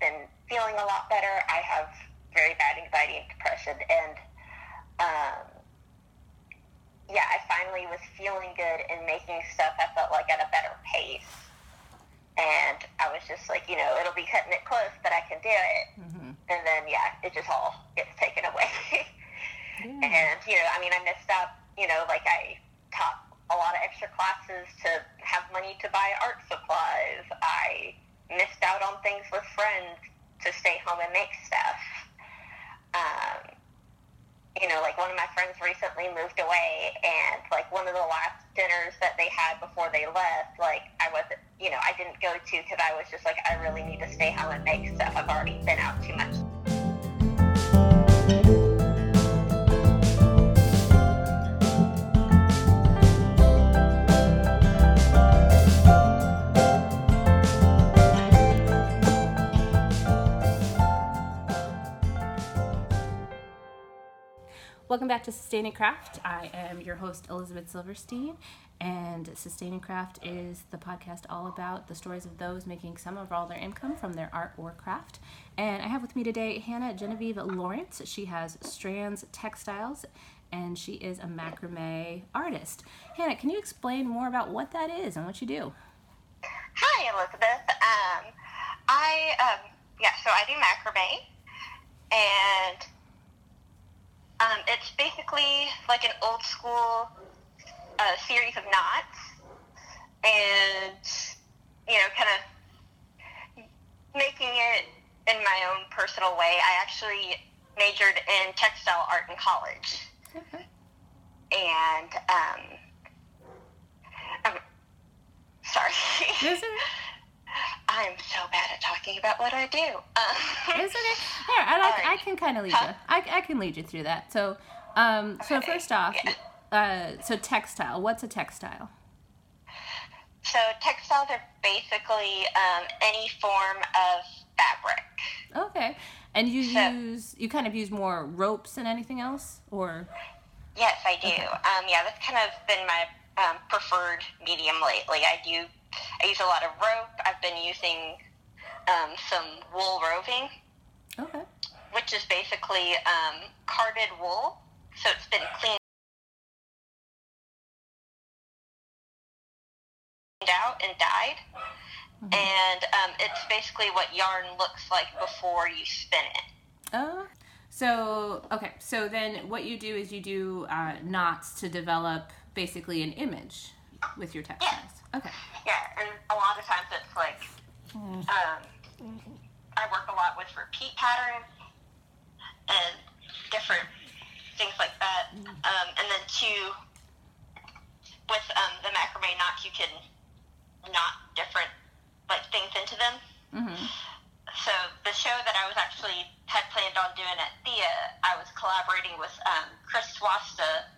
been feeling a lot better. I have very bad anxiety and depression, and um, yeah, I finally was feeling good and making stuff. I felt like at a better pace, and I was just like, you know, it'll be cutting it close, but I can do it. Mm-hmm. And then yeah, it just all gets taken away. yeah. And you know, I mean, I missed out. You know, like I taught a lot of extra classes to have money to buy art supplies. I missed out on things with friends to stay home and make stuff. Um, you know, like one of my friends recently moved away, and like one of the last dinners that they had before they left, like I wasn't, you know, I didn't go to because I was just like, I really need to stay home and make stuff. I've already been out too much. Welcome back to Sustaining Craft. I am your host, Elizabeth Silverstein, and Sustaining Craft is the podcast all about the stories of those making some of all their income from their art or craft. And I have with me today Hannah Genevieve Lawrence. She has Strands Textiles, and she is a macrame artist. Hannah, can you explain more about what that is and what you do? Hi, Elizabeth. Um, I, um, yeah, so I do macrame, and um, it's basically like an old school uh, series of knots, and you know, kind of making it in my own personal way. I actually majored in textile art in college, okay. and um, I'm um, sorry. I'm so bad at talking about what I do. Um, Isn't it? Here, I, like, I can kind of lead huh? you. I, I can lead you through that. So, um, so okay. first off, yeah. uh, so textile. What's a textile? So textiles are basically um, any form of fabric. Okay, and you so, use you kind of use more ropes than anything else, or? Yes, I do. Okay. Um, yeah, that's kind of been my um, preferred medium lately. I do I use a lot of rope. I've been using um, some wool roving. Okay. Which is basically um, carded wool. So it's been cleaned out and dyed. Mm-hmm. And um, it's basically what yarn looks like before you spin it. Oh. So, okay. So then what you do is you do uh, knots to develop basically an image with your text Yeah. Okay. Yeah, and a lot of times it's like, um, I work a lot with repeat patterns and different things like that. Mm. Um, and then two, with um, the macrame knots, you can knot different like things into them. Mm-hmm. So the show that I was actually had planned on doing at Thea, I was collaborating with um, Chris Swasta,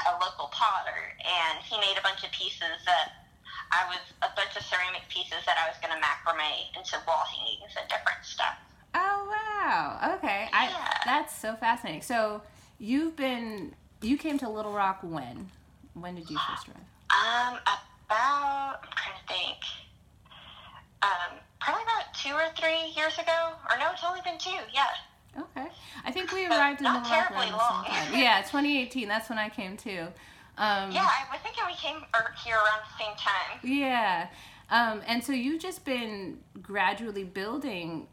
a local potter, and he made a bunch of pieces that I was a bunch of ceramic pieces that I was going to macrame into wall hangings and different stuff. Oh wow! Okay, yeah. I, that's so fascinating. So you've been you came to Little Rock when? When did you first arrive? Um, about I'm trying to think. Um, probably about two or three years ago. Or no, it's only been two. Yeah. Okay. I think we arrived in around the same time. Yeah, 2018. That's when I came too. Um, yeah, I was thinking we came here around the same time. Yeah. Um, and so you've just been gradually building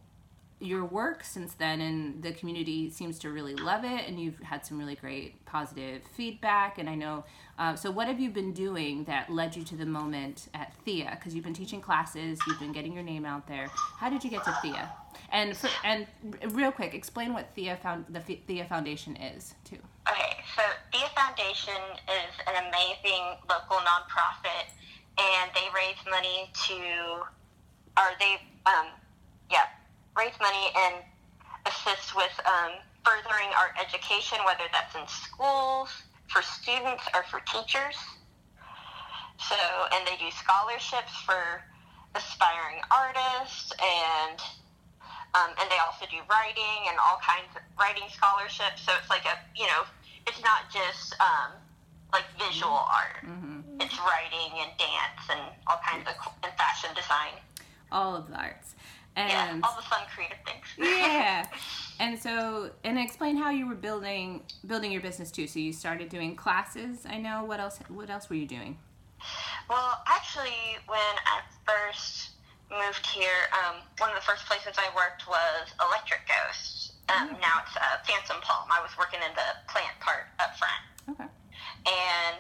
your work since then, and the community seems to really love it, and you've had some really great positive feedback. And I know, uh, so what have you been doing that led you to the moment at Thea? Because you've been teaching classes, you've been getting your name out there. How did you get to Thea? And for, and real quick, explain what Thea found the Thea Foundation is too. Okay, so Thea Foundation is an amazing local nonprofit, and they raise money to, or they, um, yeah, raise money and assist with um, furthering art education, whether that's in schools, for students, or for teachers. So, and they do scholarships for aspiring artists and um, and they also do writing and all kinds of writing scholarships. So it's like a, you know, it's not just um, like visual art. Mm-hmm. It's writing and dance and all kinds of and fashion design. All of the arts. And yeah, all the fun creative things. yeah. And so, and explain how you were building building your business too. So you started doing classes. I know. What else? What else were you doing? Well, actually, when I first moved here, um, one of the first places I worked was Electric Ghost. Um, Mm. Now it's uh, Phantom Palm. I was working in the plant part up front. Okay. And,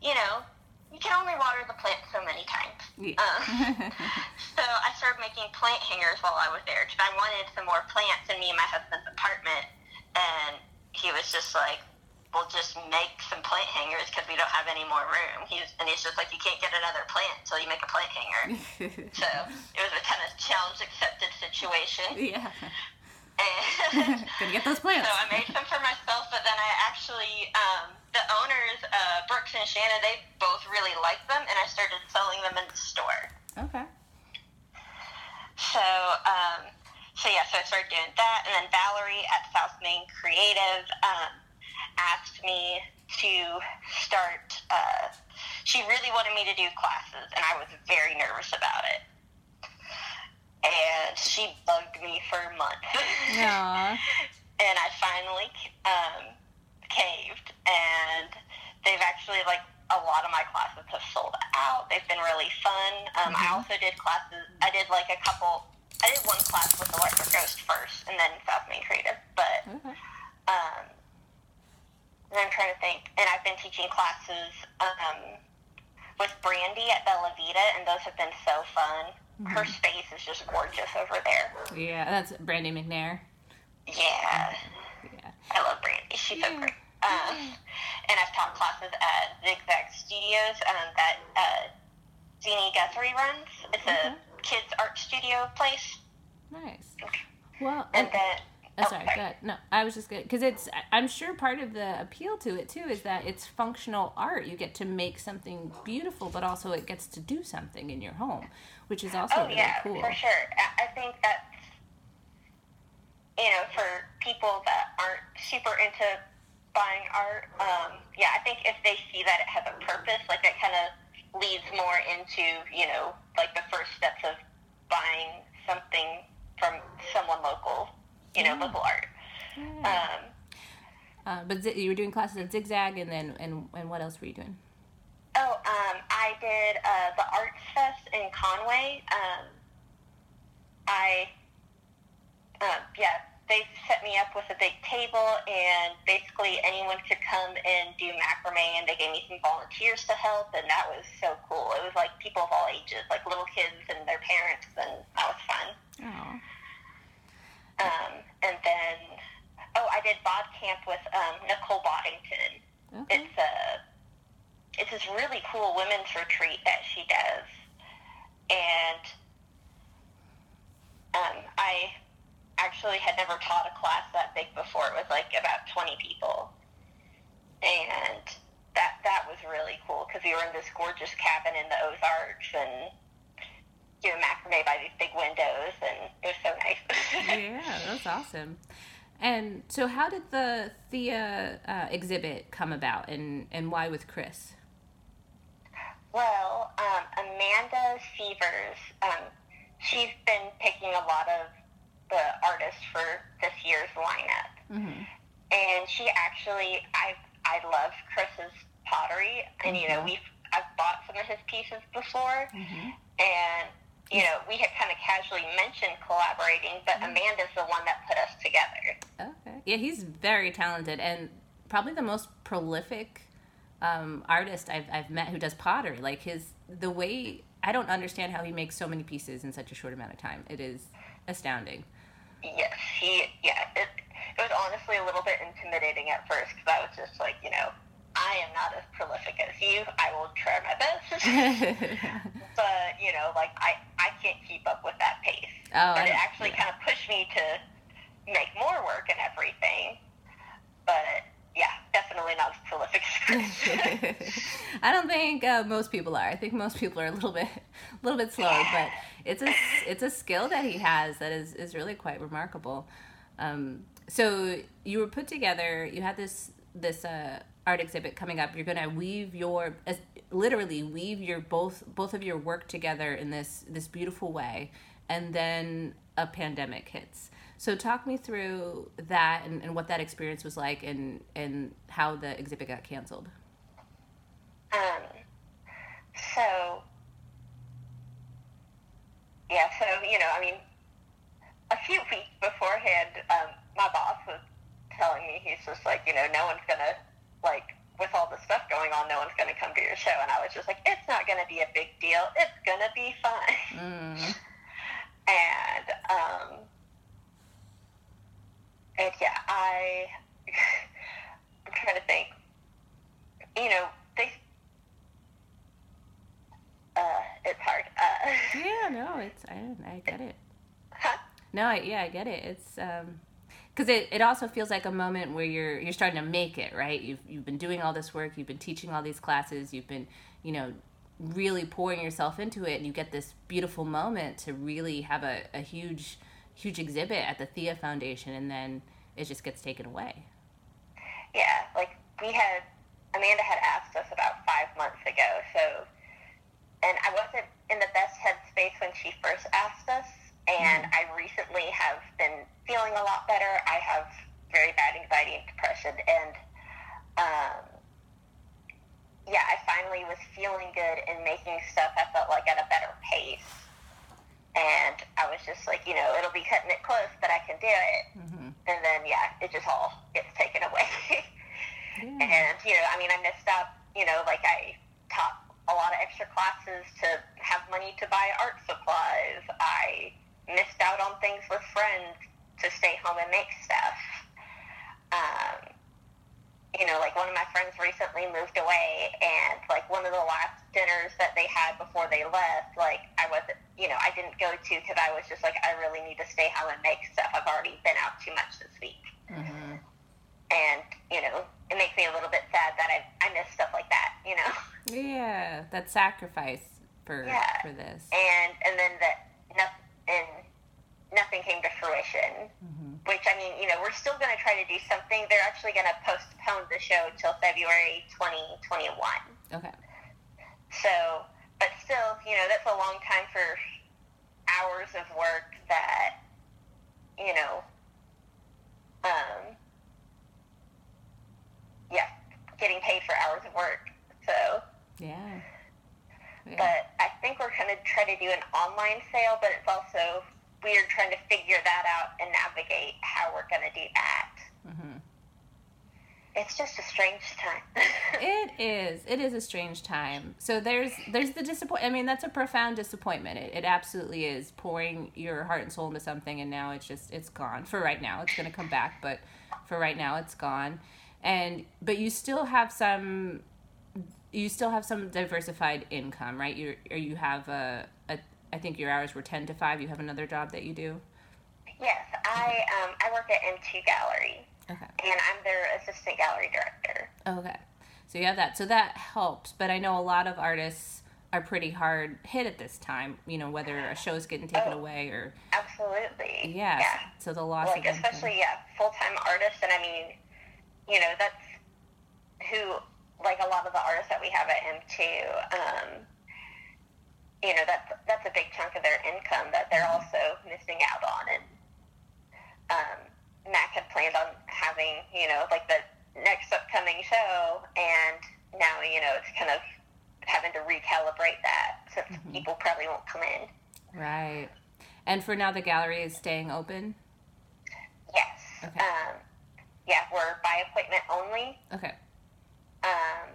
you know, you can only water the plant so many times. Yeah. Um, so I started making plant hangers while I was there because I wanted some more plants in me and my husband's apartment. And he was just like, "We'll just make some plant hangers because we don't have any more room." He's and he's just like, "You can't get another plant until you make a plant hanger." so it was a kind of challenge accepted situation. yeah. And Gotta get those plants. so I made some for myself, but then I actually, um, the owners, uh, Brooks and Shannon, they both really liked them, and I started selling them in the store. Okay. So, um, so yeah, so I started doing that, and then Valerie at South Main Creative um, to start. Uh, she really wanted me to do classes, and I was very nervous about it. And she bugged me for months. Aw. and I finally um, caved, and they've actually like a lot of my classes have sold out. They've been really fun. Um, I Mhm. also did classes. I did like a couple. I did one class with Electric Ghost first, and then South Main Creative. But um, and I'm trying to think. And I've been teaching classes um, with Brandy at Bella Vita, and those have been so fun. Her Mhm. space is just gorgeous over there. Yeah, that's Brandy McNair. Yeah. Yeah. I love Brandy. She's so great. Um, and I've taught classes at Zigzag Studios um, that uh, Zini Guthrie runs. It's Okay. a kids art studio place. Nice. Well, And and, then, oh, sorry. sorry. Go ahead. No, I was just good because it's. I'm sure part of the appeal to it too is that it's functional art. You get to make something beautiful, but also it gets to do something in your home, which is also oh really yeah, cool. for sure. I, I think that's you know for people that aren't super into buying art. Um, yeah, I think if they see that it has a purpose, like that kind of leads more into you know like the first steps of buying something from someone local, you know, Yeah. local art. Yeah. Um, Uh, but you were doing classes at Zigzag, and then and and what else were you doing? oh, um, I did uh, the Arts Fest in Conway. Um, I, uh, yeah, they set me up with a big table, and basically anyone could come and do macrame, and they gave me some volunteers to help, and that was so cool. It was like people of all ages, like little kids and their parents, and that was fun. Oh. Um, and then, oh, I did bod camp with um, Nicole Boddington. Okay. It's a it's this really cool women's retreat that she does, and um, I actually had never taught a class that big before. It was like about twenty people, and that that was really cool because we were in this gorgeous cabin in the Ozarks and doing macrame by these big windows, and it was so nice. yeah, that's awesome. And so, how did the Thea uh, exhibit come about, and and why with Chris? Well, um, Amanda Severs, um, she's been picking a lot of the artists for this year's lineup, Mm-hmm. and she actually, I I love Chris's pottery, and you know Mhm. we've I've bought some of his pieces before, Mm-hmm. and you know we had kind of casually mentioned collaborating, but Mhm. Amanda's the one that put us together. Okay. Yeah, he's very talented and probably the most prolific um, artist I've, I've met who does pottery. Like his the way I don't understand how he makes so many pieces in such a short amount of time. It is astounding. Yes, he. Yeah, it, it was honestly a little bit intimidating at first because I was just like, you know, I am not as prolific as you. I will try my best, but you know, like I, I can't keep up with that pace. Oh, but it actually yeah. kind of pushed me to make more work and everything. But yeah, definitely not as prolific as Chris. I don't think uh, most people are. I think most people are a little bit, a little bit slower. But it's a it's a skill that he has that is is really quite remarkable. Um, so you were put together. You had this this uh, art exhibit coming up. You're gonna weave your literally weave your both both of your work together in this this beautiful way, and then a pandemic hits. So talk me through that and, and what that experience was like and, and how the exhibit got canceled. Um, so, yeah, so, you know, I mean, a few weeks beforehand, um, my boss was telling me, he's just like, you know, no one's going to, like, with all the stuff going on, no one's going to come to your show. And I was just like, it's not going to be a big deal. It's going to be fun. Mm. And, um, and yeah, I, I'm trying to think, you know, they, uh, it's hard. Uh, Yeah, no, it's I, I get it. huh? No, I, yeah, I get it. It's um, because it, it also feels like a moment where you're you're starting to make it right. You've you've been doing all this work. You've been teaching all these classes. You've been you know really pouring yourself into it, and you get this beautiful moment to really have a, a huge huge exhibit at the Thea Foundation, and then it just gets taken away. Yeah, like we had, Amanda had asked us about five months ago, so, and I wasn't in the best headspace when she first asked us, and I recently have been feeling a lot better. I have very bad anxiety and depression, and, um, yeah, I finally was feeling good and making stuff I felt like at a better pace. And I was just like, you know, it'll be cutting it close, but I can do it. Mm-hmm. And then, yeah, it just all gets taken away. Yeah. And, you know, I mean, I missed out, you know, like I taught a lot of extra classes to have money to buy art supplies. I missed out on things with friends to stay home and make stuff. Um, you know, like one of my friends recently moved away, and like one of the last dinners that they had before they left, like I wasn't, you know, I didn't go to because I was just like, I really need to stay home and make stuff. I've already been out too much this week Mm-hmm. and you know it makes me a little bit sad that I I miss stuff like that, you know. Yeah, that sacrifice for Yeah. for this. And and then that nothing came to fruition. Mm-hmm. Which I mean, you know, we're still going to try to do something. They're actually going to postpone the show till February 2021. Okay. So, but still, you know, that's a long time for hours of work that, you know, um, yeah, getting paid for hours of work. So, Yeah. Yeah. but I think we're going to try to do an online sale, but it's also weird trying to figure that out and navigate how we're going to do that. mm-hmm. It's just a strange time. It is. It is a strange time. So there's there's the disappoint. I mean, that's a profound disappointment. It, it absolutely is pouring your heart and soul into something, and now it's just it's gone for right now. It's gonna come back, but for right now, it's gone. And but you still have some. You still have some diversified income, right? You or you have a, a I think your hours were ten to five. You have another job that you do. yes, I um, I work at M2 Gallery, Okay. and I'm their assistant gallery director. Okay. So you have that. So that helps. But I know a lot of artists are pretty hard hit at this time, you know, whether a show is getting taken Oh. away or Absolutely. yeah. Yeah. So the loss Like especially yeah, full time artists, and I mean, you know, that's who like a lot of the artists that we have at M2. Um, you know, that's that's a big chunk of their income that they're also missing out on, and um, Mac had planned on having you know like the next upcoming show, and now you know it's kind of having to recalibrate that since Mhm. people probably won't come in. Right. And for now the gallery is staying open? Yes. Okay. Um, yeah, we're by appointment only. Okay. Um,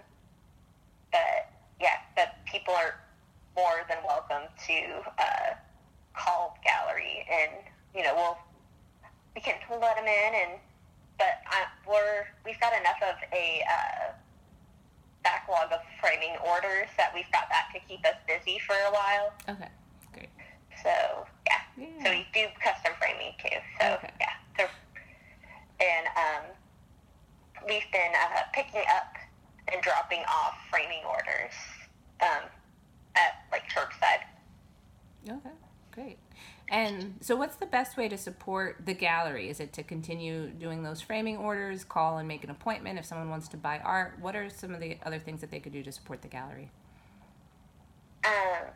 but yeah, but people are more than welcome to uh, call gallery, and you know we'll we can let them in, and but uh, we're we've got enough of a uh, backlog of framing orders that we've got that to keep us busy for a while. Okay. Great. So yeah, Yeah. so we do custom framing too. So Okay. yeah, so, and um, we've been uh, picking up and dropping off framing orders um, at like Surfside. Okay. Great. And so what's the best way to support the gallery? Is it to continue doing those framing orders, call and make an appointment if someone wants to buy art? What are some of the other things that they could do to support the gallery? Um,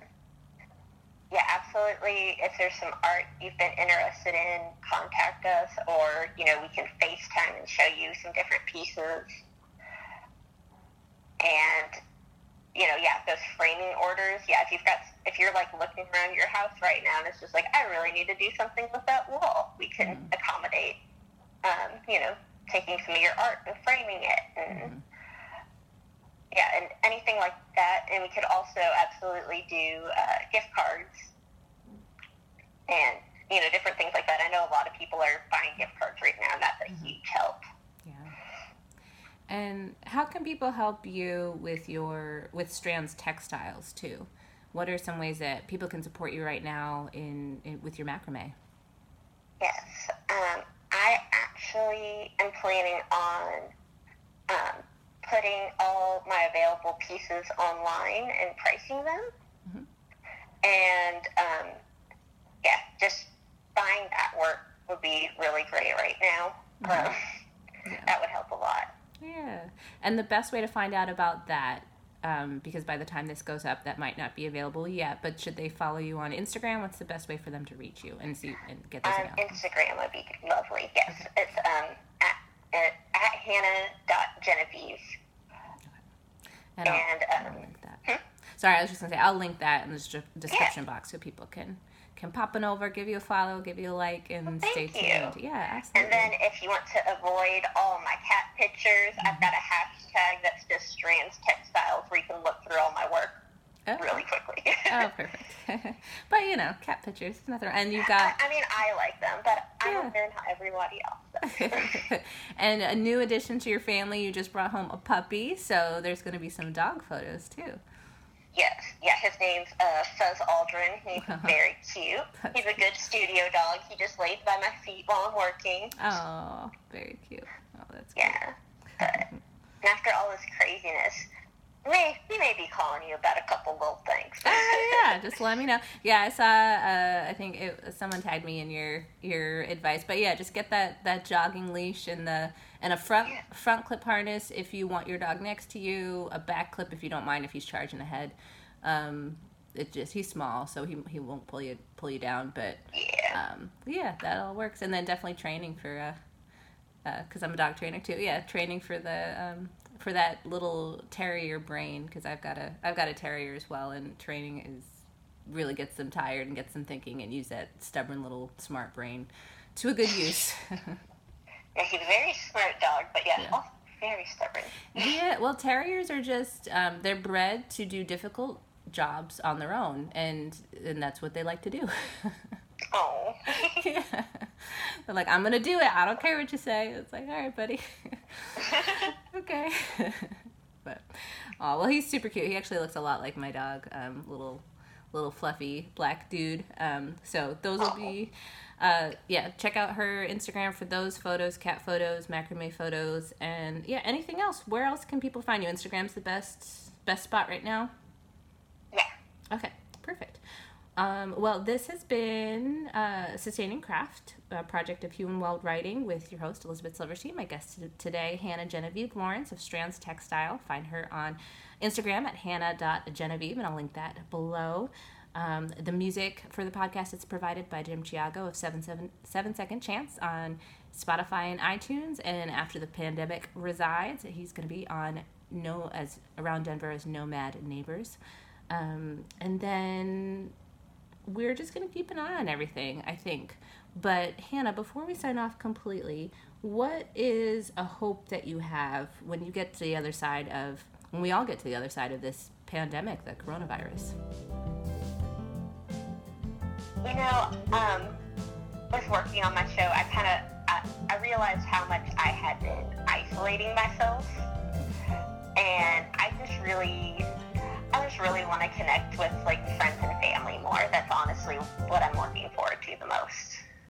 yeah, absolutely. If there's some art you've been interested in, contact us, or you know we can FaceTime and show you some different pieces. And you know, yeah, those framing orders. Yeah, if you've got, if you're like looking around your house right now and it's just like, I really need to do something with that wall, we can mm-hmm. accommodate. Um, you know, taking some of your art and framing it, and mm-hmm. yeah, and anything like that. And we could also absolutely do uh, gift cards and you know different things like that. I know a lot of people are buying gift cards right now, and that's a mm-hmm. huge help. And how can people help you with your with Strands Textiles too? What are some ways that people can support you right now in, in with your macrame? Yes, um, I actually am planning on um, putting all my available pieces online and pricing them. Mm-hmm. And um, yeah, just buying that work would be really great right now. Mm-hmm. Um, yeah. That would help a lot. Yeah. And the best way to find out about that, um, because by the time this goes up, that might not be available yet, but should they follow you on Instagram? What's the best way for them to reach you and see and get those um, Instagram would be lovely. Yes. Okay. It's um, at, at, at hannah.genevieve. Okay. And, I'll, and um, I'll link that. Hmm? Sorry, I was just going to say, I'll link that in the description yeah. box so people can can pop on over, give you a follow, give you a like, and well, stay tuned. You. Yeah, absolutely. And then if you want to avoid all my cat pictures, mm-hmm. I've got a hashtag that's just Strands Textiles where you can look through all my work. Okay. Really quickly. oh, perfect. but you know, cat pictures, nothing. And you've got. I, I mean, I like them, but I don't know how everybody else does. and a new addition to your family, you just brought home a puppy, so there's going to be some dog photos too. Yes, yeah, his name's uh, Fuzz Aldrin. He's very cute. He's a good studio dog. He just lays by my feet while I'm working. Oh, very cute. Oh, that's yeah. But after all this craziness, may we may be calling you about a couple little things. uh, yeah, just let me know. Yeah, I saw. Uh, I think it, someone tagged me in your your advice, but yeah, just get that that jogging leash and the and a front yeah. front clip harness if you want your dog next to you, a back clip if you don't mind if he's charging ahead. Um, it just he's small, so he he won't pull you pull you down. But yeah, um, yeah, that all works. And then definitely training for uh, because uh, I'm a dog trainer too. Yeah, training for the um, for that little terrier brain because I've got a I've got a terrier as well, and training is really gets them tired and gets them thinking and use that stubborn little smart brain to a good use. Yeah, he's a very smart dog, but yeah, yeah. also very stubborn. yeah, well, terriers are just um, they're bred to do difficult jobs on their own, and and that's what they like to do. oh. yeah. They're like, I'm gonna do it. I don't care what you say. It's like, all right, buddy. okay. but, oh well, he's super cute. He actually looks a lot like my dog. Um, little, little fluffy black dude. Um, so those will be uh, yeah, check out her Instagram for those photos, cat photos, macrame photos, and yeah, anything else. Where else can people find you? Instagram's the best best spot right now. Yeah. Okay, perfect. Um, well, this has been uh, Sustaining Craft, a project of Human Weld Writing with your host, Elizabeth Silverstein. My guest today, Hannah Genevieve Lawrence of Strands Textile. Find her on Instagram at hannah.genevieve, and I'll link that below. Um, the music for the podcast is provided by Jim Chiago of Seven, Seven, Seven Second Chance on Spotify and iTunes. And after the pandemic resides, he's going to be on no as around Denver as Nomad Neighbors. Um, and then we're just going to keep an eye on everything, I think. But Hannah, before we sign off completely, what is a hope that you have when you get to the other side of when we all get to the other side of this pandemic, the coronavirus? You know, um, with working on my show, I kind of I, I realized how much I had been isolating myself, and I just really, I just really want to connect with like friends and family more. That's honestly what I'm looking forward to the most.